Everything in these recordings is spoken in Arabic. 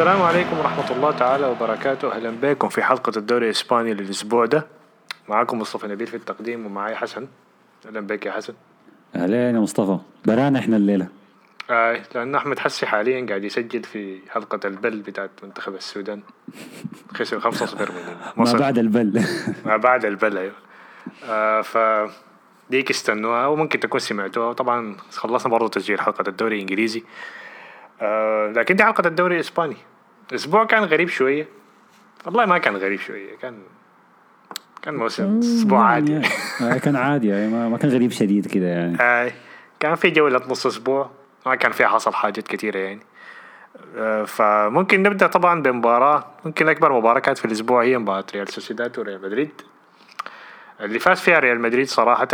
السلام عليكم ورحمة الله تعالى وبركاته. أهلا بكم في حلقة الدوري الإسباني للأسبوع ده. معاكم مصطفى نبيل في التقديم ومعاي حسن. أهلا بك يا حسن. أهلين يا مصطفى. برانا إحنا الليلة. آه لأن أحمد حسي حاليا قاعد يسجل في حلقة البل بتاعت منتخب السودان. خسر 5-0 من ما بعد البل. ما بعد البل أيوه. آه ف ديك استنوها وممكن تكون سمعتوها. طبعا خلصنا برضه تسجيل حلقة الدوري الإنجليزي. آه لكن دي حلقة الدوري الإسباني. الأسبوع كان غريب شوية. والله ما كان غريب شوية كان كان موسم أسبوع عادي. آه، كان عادي يعني ما, ما كان غريب شديد كده يعني. آه كان في جولة نص أسبوع ما كان فيها حصل حاجات كثيرة يعني. آه فممكن نبدأ طبعا بمباراة ممكن أكبر مباراة كانت في الأسبوع هي مباراة ريال سوسيداد وريال مدريد. اللي فاز فيها ريال مدريد صراحة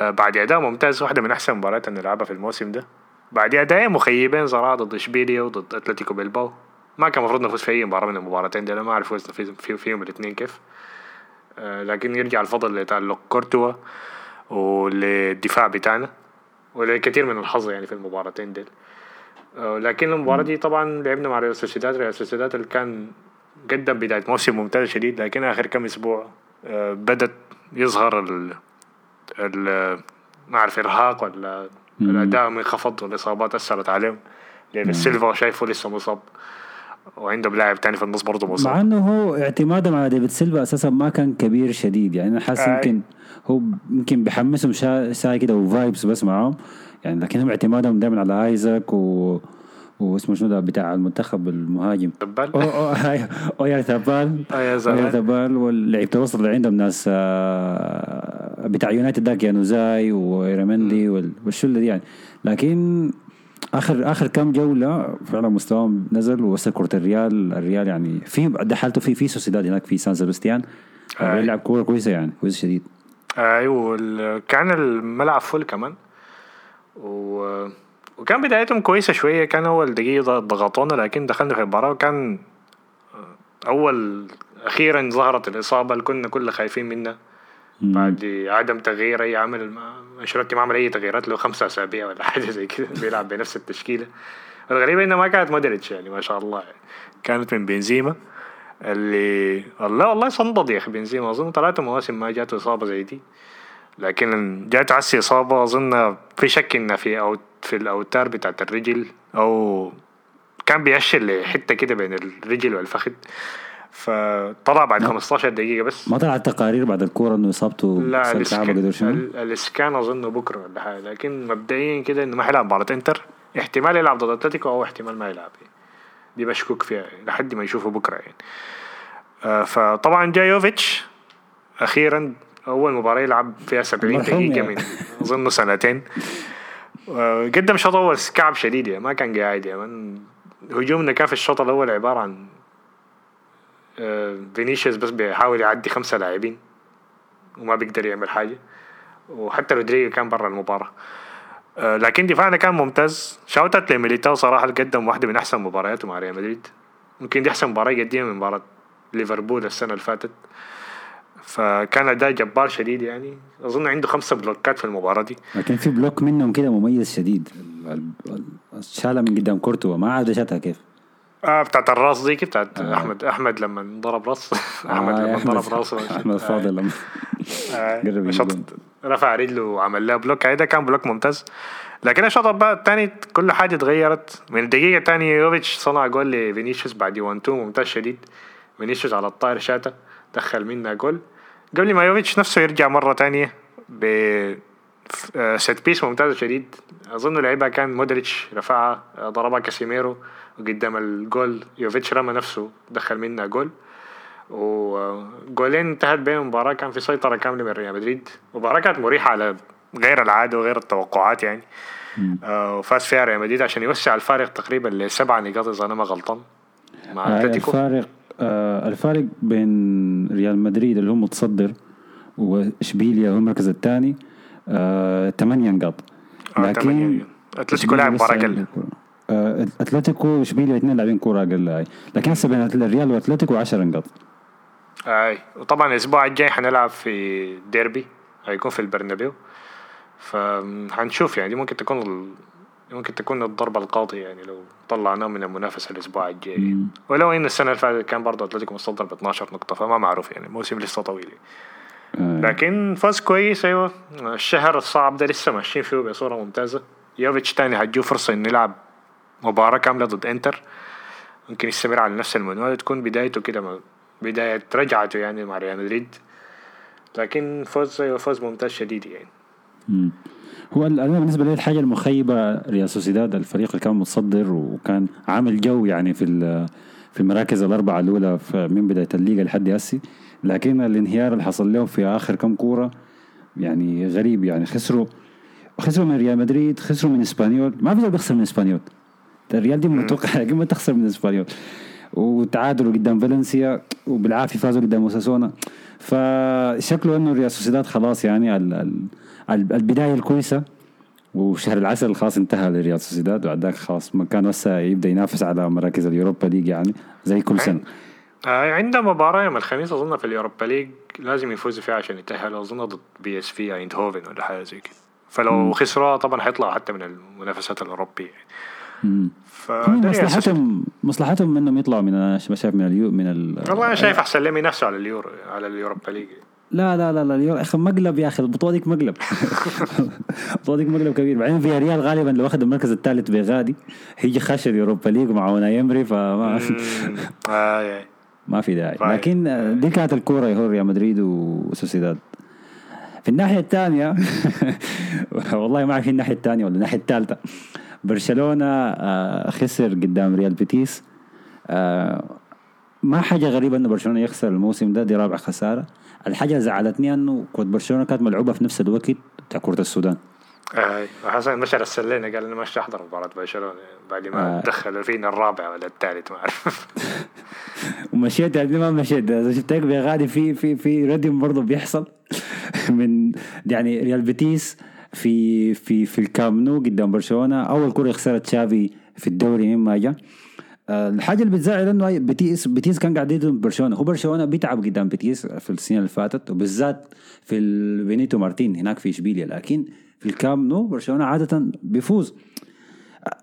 آه بعد أداء ممتاز واحدة من أحسن المباريات اللي نلعبها في الموسم ده. بعد أداءين مخيبين صراحة ضد إشبيليا وضد أتلتيكو بيلباو ما كان المفروض نفوز في أي مباراة من المباراتين دي. أنا ما أعرف فوزنا في- في- فيهم الاثنين كيف. آه لكن يرجع الفضل لتألق كورتوا وللدفاع بتاعنا ولكثير من الحظ يعني في المباراتين ديل. آه، لكن المباراة دي طبعا لعبنا مع ريال سوسيداد. ريال سوسيداد اللي كان قدم بداية موسم ممتاز شديد لكن آخر كم أسبوع آه، بدت يظهر ال ال ما أعرف إرهاق ولا الأداء منخفض والإصابات أثرت عليهم. لأن سيلفا شايفه لسه مصاب. وعندهم لاعب تاني في النص برضه مصاب. مع إنه هو اعتمادهم على ديفيد سيلفا أساسا ما كان كبير شديد. يعني أنا حاسس آي. يمكن هو يمكن بيحمسهم شا- ساي كده و vibes بس معاهم. يعني لكن هم اعتمادهم دائما على آيزاك و واسمه شنو ده بتاع المنتخب المهاجم. زابال؟ أو أويارزابال. أويا رزابال واللعيبه الوسط اللي عندهم ناس آه، بتاع يونايتد ذاك يانوزاي وميريندي وال- والشلة دي يعني. لكن آخر آخر كم جولة فعلا مستواهم نزل ووصل كرة الريال. الريال يعني في حالته في في سوسيداد هناك في سان سيباستيان. بيلعب كورة كويسة يعني كويس شديد. أيوه وال- كان الملعب full كمان. و... وكان بدايتهم كويسة شوية كان أول دقيقة ضغطونا لكن دخلنا في المباراة وكان أول أخيرا ظهرت الإصابة اللي كنا كلنا خايفين منها. بعد عدم تغيير أي عمل ما أنشيلوتي ما عمل أي تغييرات له خمسة أسابيع ولا حاجة زي كده بيلعب بنفس التشكيلة. الغريب إنها ما كانت مودريتش يعني ما شاء الله يعني. كانت من بنزيما اللي والله والله صندد يا أخي بنزيما. أظن ثلاثة مواسم ما جاته إصابة زي دي. لكن جات عسي إصابة أظن في شك إنها في أو في الأوتار بتاعت الرجل أو كان بيأشر لحتة كده بين الرجل والفخذ. فطلع بعد 15 دقيقة بس. ما طلعت تقارير بعد الكورة إنه إصابته لا الاسكان, الإسكان اظن بكرة ولا حاجة لكن مبدئيا كده إنه ما حيلعب مباراة إنتر. احتمال يلعب ضد أتلتيكو أو احتمال ما يلعب. دي بشكك فيها لحد ما يشوفه بكرة يعني. آه فطبعا جاي يوفيتش أخيرا أول مباراة يلعب فيها 70 مرحوم دقيقة يعني. من أظن سنتين. آه قدم شوط أول كعب شديد يعني ما كان قاعد يعني. من هجومنا كان في الشوط الأول عبارة عن فينيسيوس بس بيحاول يعدي خمسة لاعبين وما بيقدر يعمل حاجة. وحتى رودريجو كان برا المباراة. آه، لكن دفاعنا كان ممتاز. shout out لميليتاو صراحة قدم واحدة من أحسن مبارياته مع ريال مدريد. ممكن دي أحسن مباراة يقدمها من مباراة ليفربول السنة اللي فاتت. فكان أداء جبار شديد يعني. أظن عنده خمسة بلوكات في المباراة دي. لكن في block منهم كده مميز شديد. ال- ال- ال- شالها من قدام كورتوا. ما عاد شاتها كيف. آه بتاعت الراس دي بتاعت أحمد أحمد لما ضرب راس. أحمد آه، لما ضرب راسه أحمد فاضل لما آه، شط. رفع رجله وعمل لها block. هذا كان block ممتاز. لكن الشوط بقى الثاني كل حاجة اتغيرت من الدقيقة الثانية يوفيتش صنع جول لفينيسيوس بعد 1 2 ممتاز شديد. فينيسيوس على الطائر شاتها دخل منها جول. قبل ما يوفيتش نفسه يرجع مرة ثانية ب آه، set piece ممتازة شديد. أظن لعبها كان مودريتش رفعها آه، ضربها كاسيميرو. وقدام الجول يوفيتش رمى نفسه دخل منها جول. وجولين انتهت بين المباراة كان في سيطرة كاملة من ريال مدريد. مباراة كانت مريحة على غير العادة وغير التوقعات يعني. آه، وفاز فيها ريال مدريد عشان يوسع الفارق تقريبا لسبعة نقاط إذا أنا ما غلطان. مع آه، أتلتيكو. الفارق آه الفارق بين ريال مدريد اللي هو متصدر وإشبيليا هو المركز الثاني آه 8 نقاط. آه، تمانية. أتلتيكو إشبيليا لعب آه أتلتيكو واشبيليا الاثنين لاعبين كورة أقل هاي. لكن هسه بين الريال وأتلتيكو 10 نقاط. اي وطبعا الأسبوع الجاي حنلعب في ديربي هيكون في البرنابيو. فهنشوف يعني دي ممكن تكون ال- ممكن تكون الضربة القاضية يعني لو طلعناه من المنافسة الأسبوع الجاي. ولو إن السنة اللي فاتت كان برضه أتلتيكو متصدر ب 12 نقطة فما معروف يعني الموسم لسه طويل آه. لكن فاز كويس أيوه. الشهر الصعب ده لسه ماشيين فيه بصورة ممتازة. يوفيتش تاني هتجيه فرصة إنه يلعب مباراة كاملة ضد إنتر. ممكن يستمر على نفس المنوال تكون بدايته كده بداية رجعته يعني مع ريال مدريد. لكن فوز فوز ممتاز شديد يعني. مم. هو أنا بالنسبة لي الحاجة المخيبة ريال سوسيداد الفريق اللي كان متصدر وكان عامل جو يعني في في المراكز الأربعة الأولى من بداية الليغا لحد هسي لكن الانهيار اللي حصل لهم في آخر كم كورة يعني غريب يعني. خسروا خسروا من ريال مدريد خسروا من إسبانيول. ما في بيخسر من إسبانيول. الريال دي متوقع ما تخسر من اسبانيول وتعادلوا قدام فالنسيا وبالعافية فازوا قدام أوساسونا. فشكله إنه ريال سوسيداد خلاص يعني ال ال ال- البداية الكويسة. وشهر العسل خلاص انتهى لريال سوسيداد وبعد ذاك خلاص مكان هسه يبدأ ينافس على مراكز اليوروبا ليج يعني زي كل سنة. آه عنده مباراة يوم الخميس أظن في اليوروبا ليج لازم يفوزوا فيها عشان يتأهلوا أظن ضد بي إس في آيندهوفن ولا حاجة زي كده. فلو خسروها طبعا حيطلعوا حتى من المنافسات الأوروبية. هم سوسيداد. مصلحتهم مصلحتهم إنهم يطلعوا من أنا شايف من اليو من ال والله أنا شايف أحسن لهم ينافسوا على اليورو على اليوروبا ليج. لا لا لا لا يا أخي مقلب يا أخي البطولة ديك مقلب. البطولة ديك مقلب كبير. بعدين في ريال غالبا لو اخذ المركز الثالث بغادي هيجي خش اليوروبا ليج مع أوناي إيمري فما يعني. ما في داعي. رايح. لكن دي كانت الكورة يا ريال مدريد وسوسيداد. في الناحية الثانية والله ما أعرف الناحية الثانية ولا الناحية الثالثة. برشلونة آه، خسر قدام ريال بيتيس. آه، ما حاجة غريبة إنه برشلونة يخسر الموسم ده دي رابع خسارة. الحاجة اللي زعلتني إنه كره برشلونة كانت ملعوبة في نفس الوقت بتاع كرة السودان. آه حسن مشعل السلينة قال أنا مش أحضر مباراة برشلونة. بعد ما آه. دخلوا فينا الرابع ولا الثالث ما أعرف. ومشيت يعني ما مشيت. إذا شفت هيك بغادي في في في ردم برضه بيحصل. من يعني ريال بيتيس في في في الكام نو قدام برشلونة. أول كرة خسرت تشافي في الدوري مما جاء آه، الحاجة اللي بتزعل إنه بيتيس بيتيس كان قاعد يضرب برشلونة. هو برشلونة بيتعب قدام بيتيس في السنين اللي فاتت وبالذات في بينيتو مارتين هناك في إشبيليا. لكن في الكام نو برشلونة عادة بيفوز.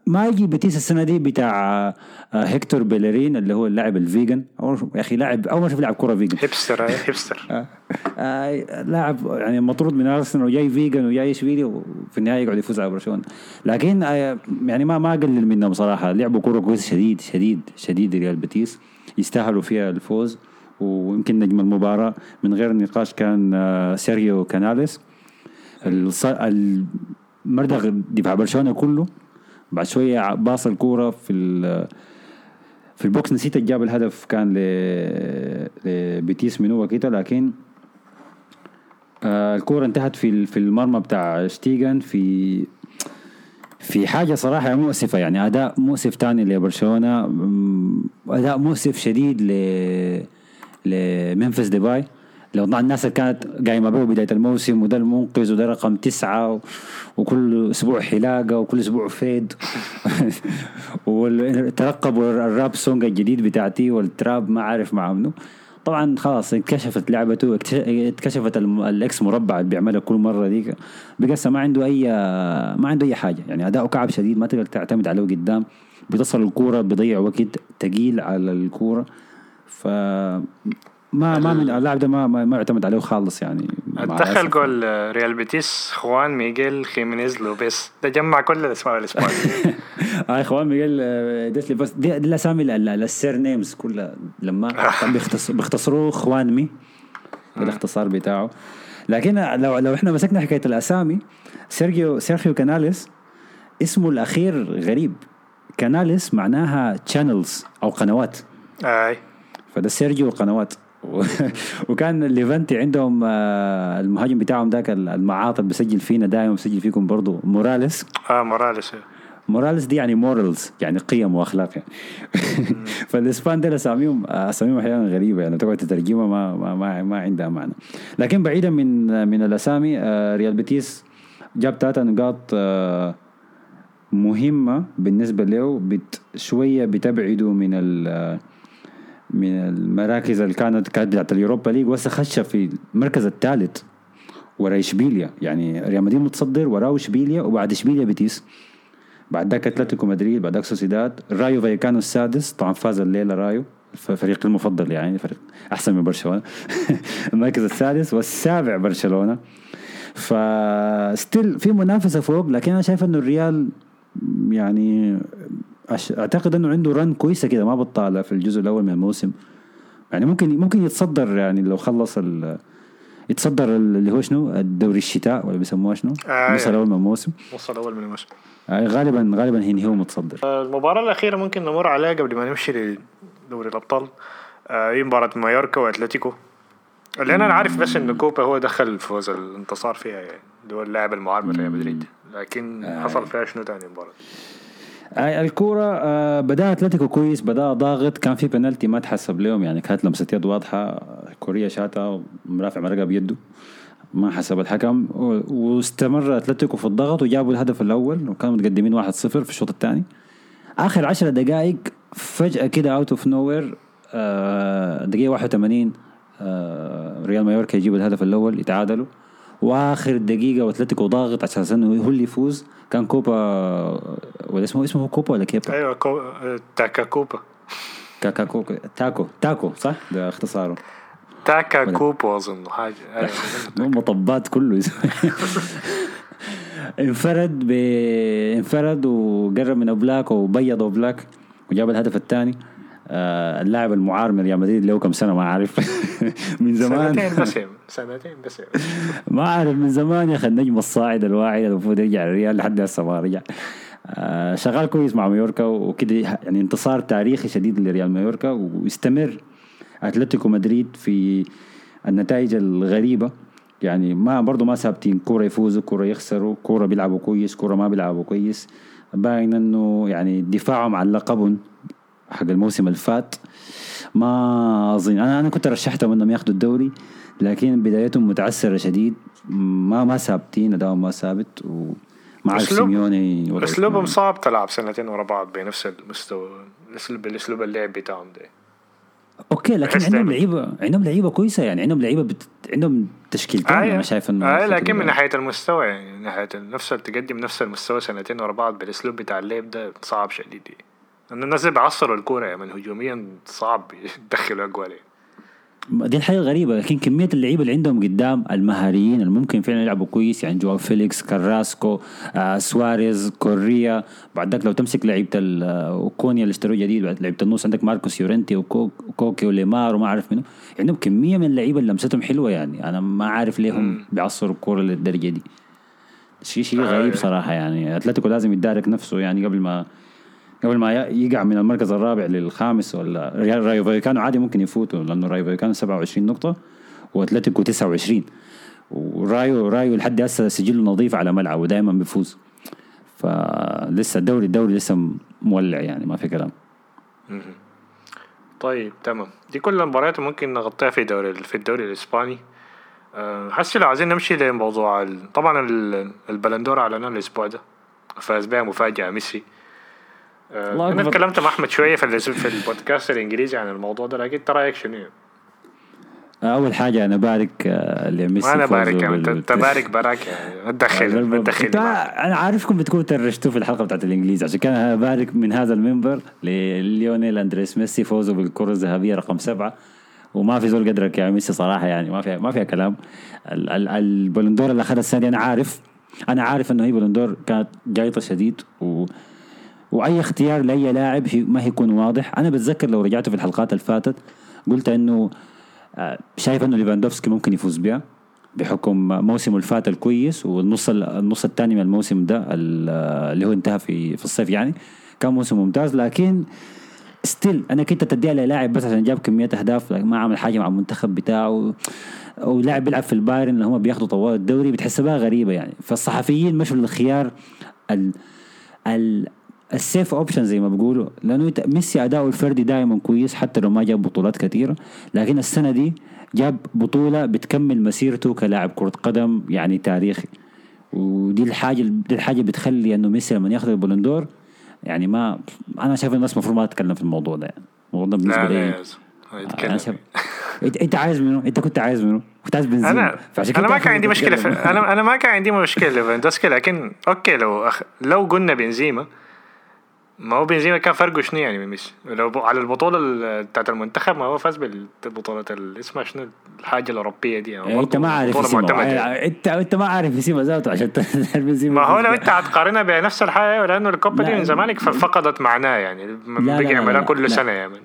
ما يجي بيتيس السنة دي بتاع آه، هيكتور بيلرين اللي هو اللاعب ال vegan. يا أخي لاعب أول ما أشوف لاعب كرة vegan. hipster آه، hipster. آه، لاعب يعني مطرود من أرسنال وجاي vegan وجاي اشبيلي وفي النهاية يقعد يفوز على برشلونة. لكن يعني ما ما اقلل منهم صراحة. لعبوا كوره كويس شديد شديد شديد ريال بيتيس يستاهلوا فيها الفوز. ويمكن نجم المباراة من غير نقاش كان سيرجيو كاناليس. الص- المردغ دفاع برشلونة كله. بعد شوية باص الكورة في في ال box. نسيت جاب الهدف كان ل- لبيتيس من هو كده لكن آه الكورة انتهت في في المرمى بتاع شتيجن في في حاجة صراحة مؤسفة يعني أداء مؤسف تاني لبرشلونة. مم، أداء مؤسف شديد ل لممفيس ديباي. لو الناس اللي كانت قايمة به بداية الموسم وده المنقذ وده رقم تسعة. وكل أسبوع حلاقة وكل أسبوع فيد. وترقبوا ال rap song الجديد بتاعتي وال trap ما عارف مع منه طبعا خلاص انكشفت لعبته اكتش- اتكشفت الم- ال X مربع اللي بيعملها كل مرة ديك بقى ما عنده اي ما عنده أي حاجة. يعني اداؤه كعب شديد ما تقدر تعتمد عليه قدام. بتصل الكورة بيضيع وقت ثقيل على الكورة. ف ما ما من اللاعب ده ما ما, يعتمد عليه خالص يعني دخل. جول آه، ريال بيتيس خوان ميغيل خيمينيز لوبيس. ده جمع كل الأسماء الاسبانية آه اخوان ميغيل آه، ديسلي بس دي, الأسامي ال- ال- ال surnames كلها. لما كان بيختص- بيختصروه خوانمي بالاختصار بتاعه. لكن لو لو إحنا مسكنا حكاية الأسامي سيرجيو سيرخيو كاناليس اسمه الأخير غريب. كاناليس معناها channels أو قنوات. آي. فده سيرجيو قنوات. وكان ليفانتي عندهم آه، المهاجم بتاعهم ذاك المعاطل بيسجل فينا دائما بيسجل فيكم برضو. موراليس. آه موراليس موراليس دي يعني morals يعني قيم وأخلاق يعني. فالإسبان دول أساميهم أساميهم أحيانا غريبة يعني تقعد تترجمها ما ما ما, ما عندها معنى. لكن بعيدا من من الأسامي آه، ريال بيتيس جاب ثلاثة نقاط آه، مهمة بالنسبة له بت شوية بتبعده من ال من المراكز اللي كانت كانت بتاعت ال Europa League وهسه خش في المركز الثالث ورا إشبيليا. يعني ريال مدريد متصدر وراه إشبيليا وبعد إشبيليا بيتيس. بعد ذاك أتلتيكو مدريد بعد ذاك سوسيداد رايو فايكانو السادس طبعا فاز الليلة رايو. فريق المفضل يعني فريق أحسن من برشلونة. المركز السادس والسابع برشلونة. ف still في منافسة فوق لكن أنا شايف إنه الريال يعني أعتقد إنه عنده run كويسة كده ما بطاله في الجزء الأول من الموسم. يعني ممكن ممكن يتصدر يعني لو خلص يتصدر اللي هو شنو؟ الدوري الشتاء ولا بيسموها شنو؟ آه النص الأول من الموسم. النص الأول من الموسم. آه غالبا غالبا هي هو متصدر. آه، المباراة الأخيرة ممكن نمر عليها قبل ما نمشي لدوري الأبطال. آه هي مباراة مايوركا وأتلتيكو. لأن أنا عارف بس إن كوبا هو دخل الفوز الانتصار فيها يعني اللي هو اللاعب المعار ريال مدريد. لكن آه. حصل فيها شنو تاني المباراة الكورة آه بدأ أتلتيكو كويس بدأ ضاغط. كان في بنالتي ما تحسب لهم يعني كانت لمسة يد واضحة. كوريا شاتها مدافع مرقة بيده. ما حسب الحكم واستمر أتلتيكو في الضغط وجابوا الهدف الأول وكانوا متقدمين 1-0 في الشوط الثاني. آخر 10 دقائق فجأة كده out of nowhere دقيقة 81 آه ريال مايوركا يجيب الهدف الأول يتعادلوا. وآخر دقيقة وأتلتيكو ضاغط انه هو اللي يفوز. كان كوبا ولا اسمه اسمه كوبا ولا كيبا؟ أيوه كو... تاكا كوبا كاكا كوكا تاكو تاكو صح؟ ده اختصاره تاكا كوبا أظن حاجة. مو مطبات كله انفرد ب انفرد وقرب من أوبلاك وبيض أوبلاك وجاب الهدف الثاني اللاعب المعار من ريال مدريد له كم سنة ما أعرف. من زمان. سنتين بس سنتين بس ما أعرف من زمان يا أخي النجم الصاعد الواعد المفروض يرجع الريال لحد هسه ما رجع. آه شغال كويس مع مايوركا وكده يعني انتصار تاريخي شديد لريال مايوركا ويستمر. أتلتيكو مدريد في النتائج الغريبة. يعني ما برضه ما ثابتين. كورة يفوزوا كورة يخسروا كورة بيلعبوا كويس كورة ما بيلعبوا كويس. باين إنه يعني دفاعهم عن لقبهم. حق الموسم اللي فات. ما أظن. أنا أنا كنت رشحتهم إنهم ياخذوا الدوري لكن بدايتهم متعسرة شديد. ما ما ثابتين ادائهم ما ثابت عارف سيميوني أسلوبهم صعب تلعب سنتين ورا بعض بنفس المستوى الاسلوب الأسلوب اللعب بتاعهم ده. okay لكن عندهم لعيبه عندهم لعيبة كويسة يعني. عندهم لعيبة بت... عندهم تشكيلتين آه أنا شايف إنه آه لكن من ناحية المستوى يعني من ناحية نفس تقدم نفس المستوى سنتين ورا بعض بالأسلوب بتاع اللعب ده صعب شديد. لأن الناس بيعصروا الكورة يعني هجوميا صعب يدخلوا أجوال دي الحاجة الغريبه لكن كمية اللعيبة اللي عندهم قدام المهاريين اللي ممكن فعلا يلعبوا كويس يعني جواو فيليكس كاراسكو آه سواريز كوريا. بعد ذاك لو تمسك لعيبة كونيا اللي اشتروه جديد لعيبة النص عندك ماركوس يورنتي وكوكي وليمار وما أعرف منه عندهم كمية من اللعيبة اللي لمستهم حلوة يعني. أنا ما عارف ليه هم بيعصروا الكورة للدرجة دي. شيء شيء غريب صراحة يعني. أتلتيكو لازم يدارك نفسه يعني قبل ما قبل ما يقع من المركز الرابع للخامس ولا رايو فايكانو عادي ممكن يفوتوا لأنه رايو فايكانو 27 نقطة وأتلتيكو 29 ورايو رايو لحد هسه سجله نظيف على ملعبه ودائما بيفوز. فلسه الدوري الدوري لسه مولع يعني ما في كلام. طيب تمام. دي كل المباريات ممكن نغطيها في دوري في الدوري الإسباني. هسي لو عايزين نمشي لموضوع طبعا البلندور أعلنوه الأسبوع ده. فاز بها مفاجأة ميسي. أنا اتكلمت مع أحمد شوية في في البودكاست الإنجليزي عن الموضوع ده لكن انت رايك شنو؟ أول حاجة أنا بارك آه، لميسي أنا بارك يعني انت بارك براك يعني. تدخل تدخل أنا عارفكم بتكونوا ترشتوا في الحلقة بتاعت الإنجليزي عشان كده أنا بارك من هذا المنبر لليونيل أندريس ميسي فوزه بالكرة الذهبية رقم سبعة. وما في زول قدرك يا ميسي صراحة يعني ما فيها ما فيها كلام. البلندور اللي أخذها السنة دي أنا عارف. أنا عارف إنه هي بلندور كانت جايطة شديد و وأي اختيار لأي لاعب ما هيكون واضح. أنا بتذكر لو رجعت في الحلقات اللي فاتت قلت إنه آه، شايف إنه ليفاندوفسكي ممكن يفوز بها بحكم موسمه الفات الكويس والنص النص الثاني من الموسم ده اللي هو انتهى في في الصيف يعني. كان موسم ممتاز لكن still أنا كنت تديها للاعب بس عشان جاب كمية أهداف ما عمل حاجة مع المنتخب بتاعه. ولاعب بيلعب في البايرن اللي هم بياخذوا طوال الدوري بتحسبها غريبة يعني. فالصحفيين مشوا للخيار ال ال ال safe option زي ما بيقولوا لأنه ميسي اداؤه الفردي دائما كويس حتى لو ما جاب بطولات كثيرة لكن السنة دي جاب بطولة بتكمل مسيرته كلاعب كرة قدم يعني تاريخي. ودي الحاجة دي الحاجة بتخلي إنه ميسي لما ياخذ البلندور يعني ما أنا شايف الناس المفروض ما تتكلم في الموضوع ده يعني. الموضوع ده بالنسبة لي أنا شايف انت عايز منه؟ إنت كنت عايز منه؟ كنت عايز بنزيما. أنا أنا ما كان عندي مشكلة في. أنا أنا ما كان عندي مشكلة ليفاندوسكي لكن okay لو أخ... لو قلنا بنزيما ما هو بنزيما كان فرقه شنو يعني من ميسي لو على البطولة ال- بتاعت المنتخب ما هو فاز بالبطولة ال- اسمها شنو الحاجة الأوروبية دي يعني أنت ما عارف اسمه. آه، انت أنت ما عارف اسمه ذاته عشان تعرف بنزيما ما هو لو أنت هتقارنها بنفس الحاجة لأنه الكوبا دي. من زمانك فقدت معناه يعني لا، يعملها كل. سنة يعني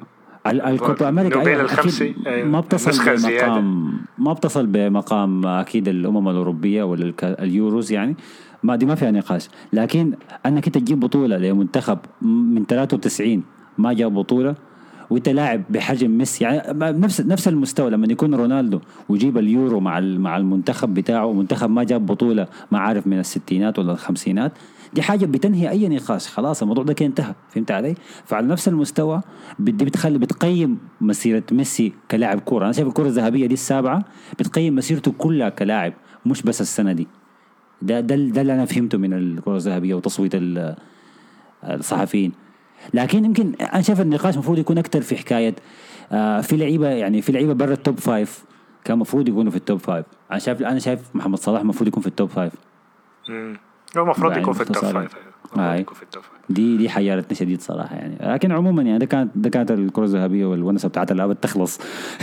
ال- الكوبا أمريكا أيوة، الخمسي، أيوة. ما بتصل. بمقام ما بتصل بمقام أكيد الأمم الأوروبية ولا اليوروز يعني ما دي ما فيها نقاش. لكن أنك أنت تجيب بطولة لمنتخب من 93 ما جاب بطولة وأنت لاعب بحجم ميسي يعني نفس نفس المستوى لما يكون رونالدو ويجيب اليورو مع مع المنتخب بتاعه منتخب ما جاب بطولة ما عارف من الستينات ولا الخمسينات دي حاجة بتنهي أي نقاش. خلاص الموضوع ده كده انتهى. فهمت علي؟ فعلى نفس المستوى بدي بتخلي بتقيم مسيرة ميسي كلاعب كورة. أنا شايف الكره الذهبية دي السابعة بتقيم مسيرته كلها كلاعب مش بس السنة دي. ده ده, ده اللي أنا فهمته من الكرة الذهبية وتصويت ال- الصحفيين. لكن يمكن أنا شايف النقاش المفروض يكون أكثر في حكاية آه في لعيبة يعني في لعيبة برا ال top five كان المفروض يكونوا في ال top five أنا شايف أنا شايف محمد صلاح المفروض يكون في ال top five مم. هو المفروض يكون في ال top. five five دي دي حيرتني شديد صراحة يعني. لكن عموما يعني ده كانت ده كانت الكرة الذهبية والونسة بتاعت الابد تخلص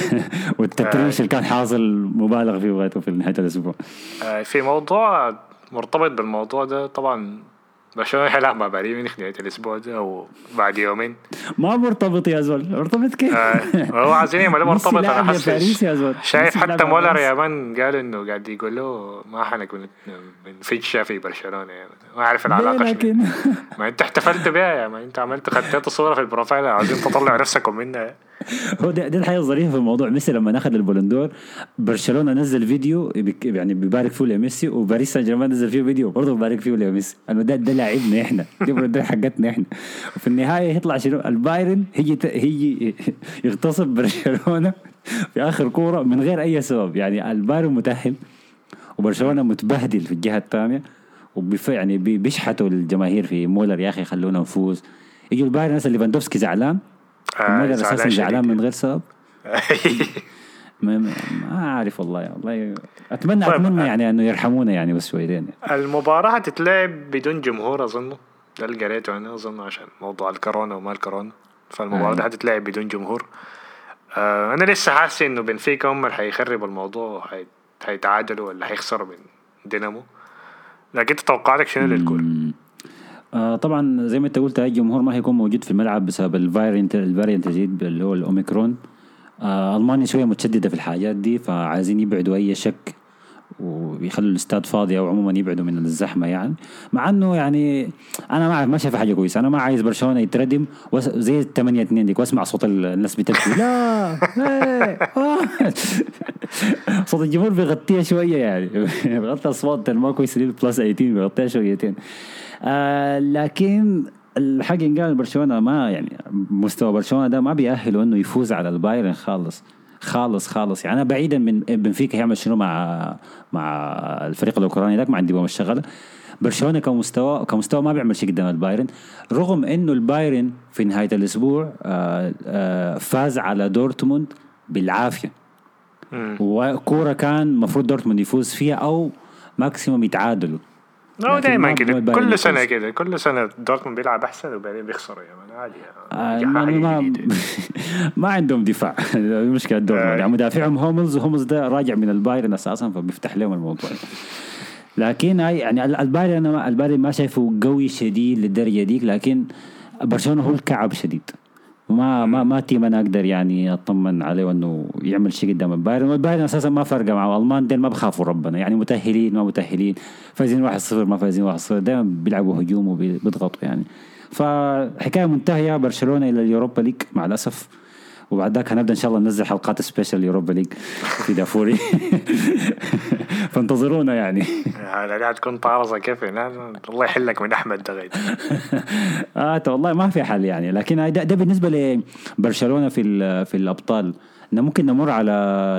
والتتريش اللي كان حاصل مبالغ فيه في نهاية الأسبوع. في موضوع مرتبط بالموضوع ده طبعا برشلونة حيلعب مع بايرن ميونخ نهاية الأسبوع ده أو بعد يومين. ما مرتبط يا زول مرتبط كيف؟ آه، هو عايزين يعملوا ميسي مرتبط لاعب حاسس شايف حتى مولر. يا man قال إنه قاعد يقول له ما حنكون بنفتش في برشلونة يا مان ما العلاقة شنو. لكن؟ ما أنت احتفلت بيها يا man أنت عملت خدت صورة في ال profile عايزين تطلع نفسكم منها. هو ده, ده الحاجة الظريفه في الموضوع. ميسي لما اخذ البولندور برشلونة نزل فيديو يعني بيبارك فيه لميسي وباريس سان جيرمان نزل فيه فيديو برضه بيبارك فيه لميسي انه ده ده لاعبنا إحنا. دي البولندور حقتنا إحنا. وفي النهاية يطلع شنو؟ البايرن ت- هيجي يغتصب برشلونة في آخر كورة من غير أي سبب. يعني البايرن متأهل وبرشلونة متبهدل في الجهة الثانية وبيف يعني بي- بيشحتوا الجماهير في مولر يا أخي خلونا نفوز. يجوا البايرن ليفاندوفسكي زعلان آه، مولر أساسا زعلان. من غير سبب ما, أعرف والله والله اتمنى طيب، أتمنى آه. يعني إنه يرحمونا يعني بس شويتين يعني. المباراة هتتلعب بدون جمهور أظن ده اللي قريته أنا أظن عشان موضوع الكورونا وما الكورونا فالمباراة دي. هتتلعب بدون جمهور آه أنا لسه حاسس إنه بنفيكا هم اللي هيخربوا الموضوع هيتعادلوا ولا هيخسروا من دينامو لكن أنت توقعاتك شنو للكورة؟ آه طبعا زي ما انت قلت أي جمهور ما هيكون موجود في الملعب بسبب ال variant ال variant الجديد اللي هو الاوميكرون آه ألمانيا شوية متشددة في الحاجات دي فعايزين يبعدوا أي شك. ويخلوا الاستاد فاضي أو عموما يبعدوا من الزحمة يعني. مع إنه يعني أنا ما ما شايف حاجة كويسة. أنا ما عايز برشلونة يتردم زي 8 2 ديك وأسمع صوت ال- الناس بتبكي. لا! إيه،. صوت الجمهور بيغطيها شوية يعني. بيغطي اصوات ما كويسة plus 18 بيغطيها شويتين. آه لكن الحاجة إن قال برشلونة ما يعني مستوى برشلونة ده ما بيأهله إنه يفوز على البايرن خالص. خالص خالص. يعني أنا بعيدا من بنفيكا يعمل شنو مع مع الفريق الأوكراني ذاك مع الدبوم الشغله برشلونة كمستوى كمستوى ما بيعمل شيء قدام البايرن. رغم إنه البايرن في نهاية الأسبوع آه آه فاز على دورتموند بالعافية. وكورة كان المفروض دورتموند يفوز فيها أو maximum يتعادلوا. هو دايما ما- كده. كل سنة يفوز. كده. كل سنة دورتموند بيلعب أحسن وبعدين بيخسروا يا man. عادي آه، دي ما, ما, عندهم دفاع. المشكلة دورتموند. آه. يعني مدافعهم هوملز وهوملز ده راجع من البايرن أساسا فبيفتح لهم الموضوع. لكن هاي يعني ال- البايرن أنا ما- البايرن ما شايفه قوي شديد للدرجة ديك لكن برشلونة هو الكعب شديد. وما ما ما team أنا أقدر يعني أطمن عليه انه يعمل شيء قدام البايرن والبايرن أساسا ما فرقه مع الألمان ديل ما بخافوا ربنا يعني متأهلين ما متأهلين فايزين 1-0 ما فايزين 1-0 دائما بيلعبوا هجوم وبيضغطوا يعني. فحكاية منتهية برشلونة إلى ال Europa League مع الأسف. وبعد ذاك هنبدأ إن شاء الله ننزل حلقات special Europa League في دافوري. فانتظرونا يعني. هذا دي هتكون طارزة كيف؟ الله يحلك من أحمد ده غير. آه والله ما في حل يعني. لكن ده, ده بالنسبة لبرشلونة في في الأبطال. إنه ممكن نمر على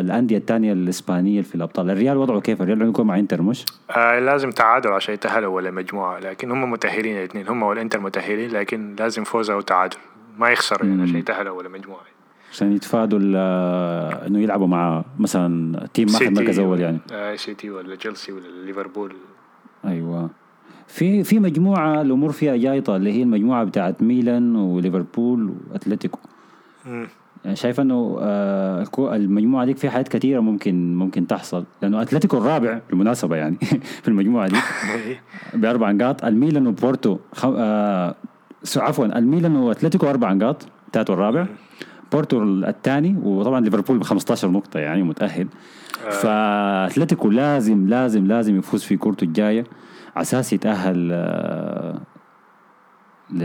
الأندية الثانية الإسبانية في الأبطال. الريال وضعه كيف؟ الريال يكون مع إنتر مش؟ آه لازم تعادل عشان يتأهلوا ولا مجموعة. لكن هم متأهلين الاثنين. هم والإنتر متأهلين لكن لازم فوز أو تعادل ما يخسروا يعني عشان يتأهلوا ولا مجموعة. عشان يتفادوا ال- إنه يلعبوا مع مثلا تيم ما اخذ مركز أول يعني. آه سيتي ولا تشيلسي ولا ليفربول. أيوه. في في مجموعة الأمور فيها جايطة اللي هي المجموعة بتاعت ميلان وليفربول وأتلتيكو. مم. يعني شايف إنه آه المجموعة دي فيها حاجات كثيره ممكن ممكن تحصل. لأنه أتلتيكو الرابع بالمناسبة يعني في المجموعة دي. بأربع نقاط. الميلان وبورتو خم... آه عفوا الميلان وأتلتيكو أربع نقاط الثالث والرابع. بورتو الثاني وطبعا ليفربول ب 15 نقطة يعني متأهل. فأتلتيكو لازم لازم لازم يفوز في كورته الجاية. على أساس يتأهل آه ل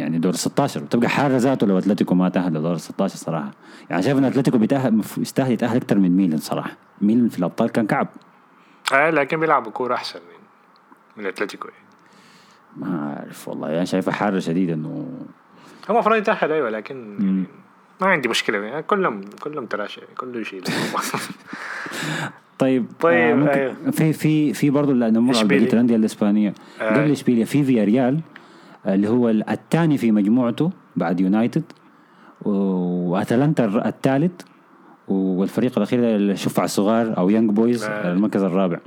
يعني دور 16 وتبقى حارة ذاته لو أتلتيكو ما تأهل لدور 16 صراحة. يعني شايف إن أتلتيكو بيتأهل يستاهل يتأهل أكثر من ميلان صراحة. ميلان في الأبطال كان كعب. آه لكن بيلعبوا كورة أحسن من من أتلتيكو يعني. ما أعرف والله. يعني شايفها حارة شديدة إنه هو المفروض يتأهل أيوة لكن يعني ما عندي مشكلة يعني كلهم كلهم trash كله يشيل طيب طيب، آه أيوه. في في في برضه نمر على. بقيه الانديه الإسبانية آه. قبل اشبيليا في فيا ريال آه، اللي هو الثاني في مجموعته بعد يونايتد وأتلانتا الثالث والفريق الأخير الشفع الصغار أو يانج بويز آه. المركز الرابع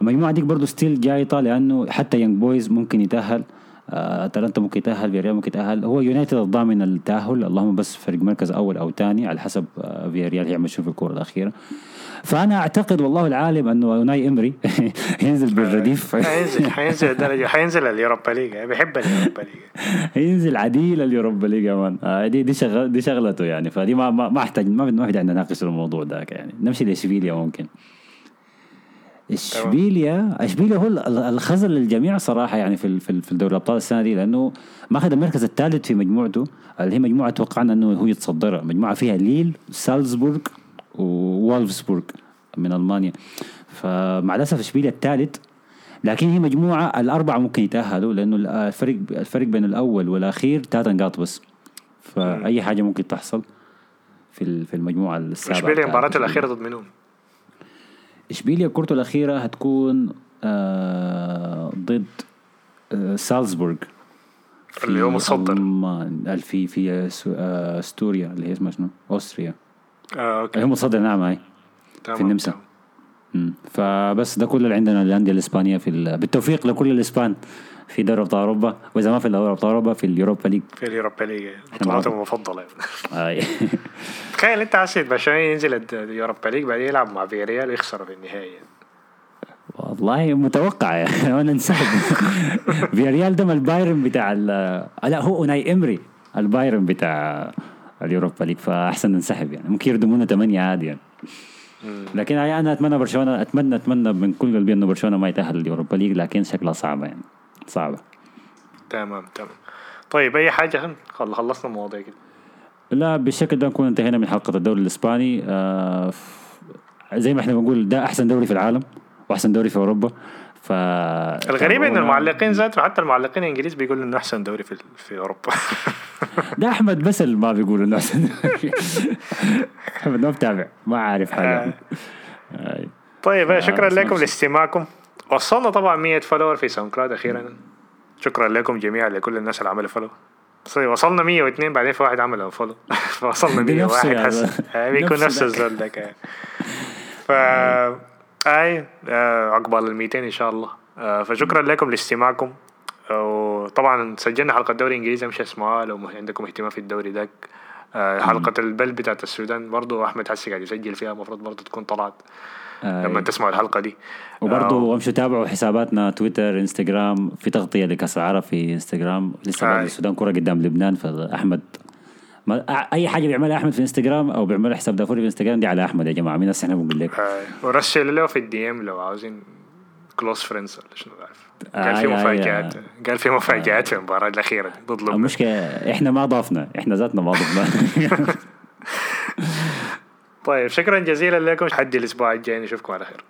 المجموعة ديك برضه still جايطة لأنه حتى يانج بويز ممكن يتأهل اتلانتا ممكن يتأهل فياريال ممكن يتأهل. هو يونايتد الضامن التأهل. اللهم بس فريق مركز أول أو ثاني على حسب آه، فياريال هيعمل شو في الكورة الأخيرة. فأنا أعتقد والله العالم أنه أوناي إمري ينزل بالرديف. حينزل حينزل الدرجة حينزل ال Europa League يعني بيحب ال Europa League ينزل عديل ال Europa League يا man. آه دي دي شغل دي شغلته يعني. فدي ما ما ما أحتاج ما ما في داعي نناقش الموضوع ذاك يعني. نمشي لإشبيليا ممكن. إشبيليا إشبيليا هو ال- ال- الخزل للجميع صراحة يعني في في الدوري الأبطال السنة دي لأنه ماخذ المركز الثالث في مجموعته. اللي هي مجموعة توقعنا إنه هو يتصدرها. مجموعة فيها ليل سالزبورغ وولفسبورغ من ألمانيا. فمع الأسف إشبيليا الثالث. لكن هي مجموعة الأربعة ممكن يتأهلوا لأنه ال- الفرق الفرق بين الأول والأخير ثلاث نقاط بس. فأي حاجة ممكن تحصل في في المجموعة السابعة. إشبيليا أشبيليا. الأخيرة ضد منهم إشبيليا كورته الأخيرة هتكون آه ضد آه سالزبورغ. هو. ألمان- في في سو- آه، أستوريا اللي هي اسمها شنو؟ Austria. آه okay. اللي هو متصدر نعم هاي في النمسا. فبس ده كل اللي عندنا الانديه الإسبانية في ال- بالتوفيق لكل الإسبان. في دوري أبطال أوروبا وإذا ما في دوري أبطال أوروبا في ال Europa League. في ال Europa League. بطولاتهم المفضلة آي. تخيل أنت حسيت برشلونة ينزل ال Europa League بعدين يلعب مع فياريال ويخسر في النهائي. والله متوقع يعني. أنا انسحب. فياريال ده البايرن بتاع ال- لا هو أوناي إمري البايرن بتاع ال Europa League. فأحسن ننسحب يعني. ممكن يردمونا ثمانية عادي يعني. لكن أنا أتمنى برشلونة أتمنى أتمنى من كل قلبي انه برشلونة ما يتأهل ال Europa League لكن شكلها صعبه يعني. صعبة. تمام تمام. طيب أي خل- خلصنا المواضيع كده. لا بالشكل ده نكون انتهينا من حلقة الدوري الإسباني. آه زي ما إحنا بنقول ده أحسن دوري في العالم وأحسن دوري في أوروبا. ف الغريب ان المعلقين ذاته حتى المعلقين الإنجليز بيقولوا إنه أحسن دوري في في أوروبا. ده أحمد بس اللي ما بيقول إنه أحسن دوري. أحمد ما بتابع ما عارف حاجة. طيب آه، شكرا بس لكم. لاستماعكم. وصلنا طبعا 100 follower في SoundCloud أخيرا. شكرا لكم جميعا لكل الناس اللي عملوا follow وصلنا 102 بعدين في واحد عمل follow فوصلنا دي نفسه 101 يا هسه زلمة. آه، بيكون نفس ذاك. الزول ده كان ف آي آه، عقبال ال 200 إن شاء الله. آه، فشكرا لكم لاستماعكم. وطبعا سجلنا حلقة دوري إنجليزي امشي اسمعوها لو عندكم اهتمام في الدوري آه، حلقة البل بتاعت السودان برضو أحمد حسي قاعد يسجل فيها المفروض برضو تكون طلعت آي. لما تسمعوا الحلقة دي. وبرضه أمشوا تابعوا حساباتنا تويتر إنستغرام في تغطية لكأس العرب في إنستغرام. لسه. بعد السودان كرة قدام لبنان فأحمد ما أي حاجة بيعملها أحمد في إنستغرام أو بيعملها حساب دافوري في إنستغرام دي على أحمد يا جماعة. مين إحنا بنقول لك. آه، ورسل له في ال DM لو عاوزين close friends ولا شنو بعرف قال آه، في يا- مفاجآت قال في مفاجآت في المباراة الأخيرة. ضد لبنان المشكلة إحنا ما ضافنا إحنا ذاتنا ما ضفنا. طيب شكرا جزيلا لكم. لحد الأسبوع الجاي نشوفكم على خير.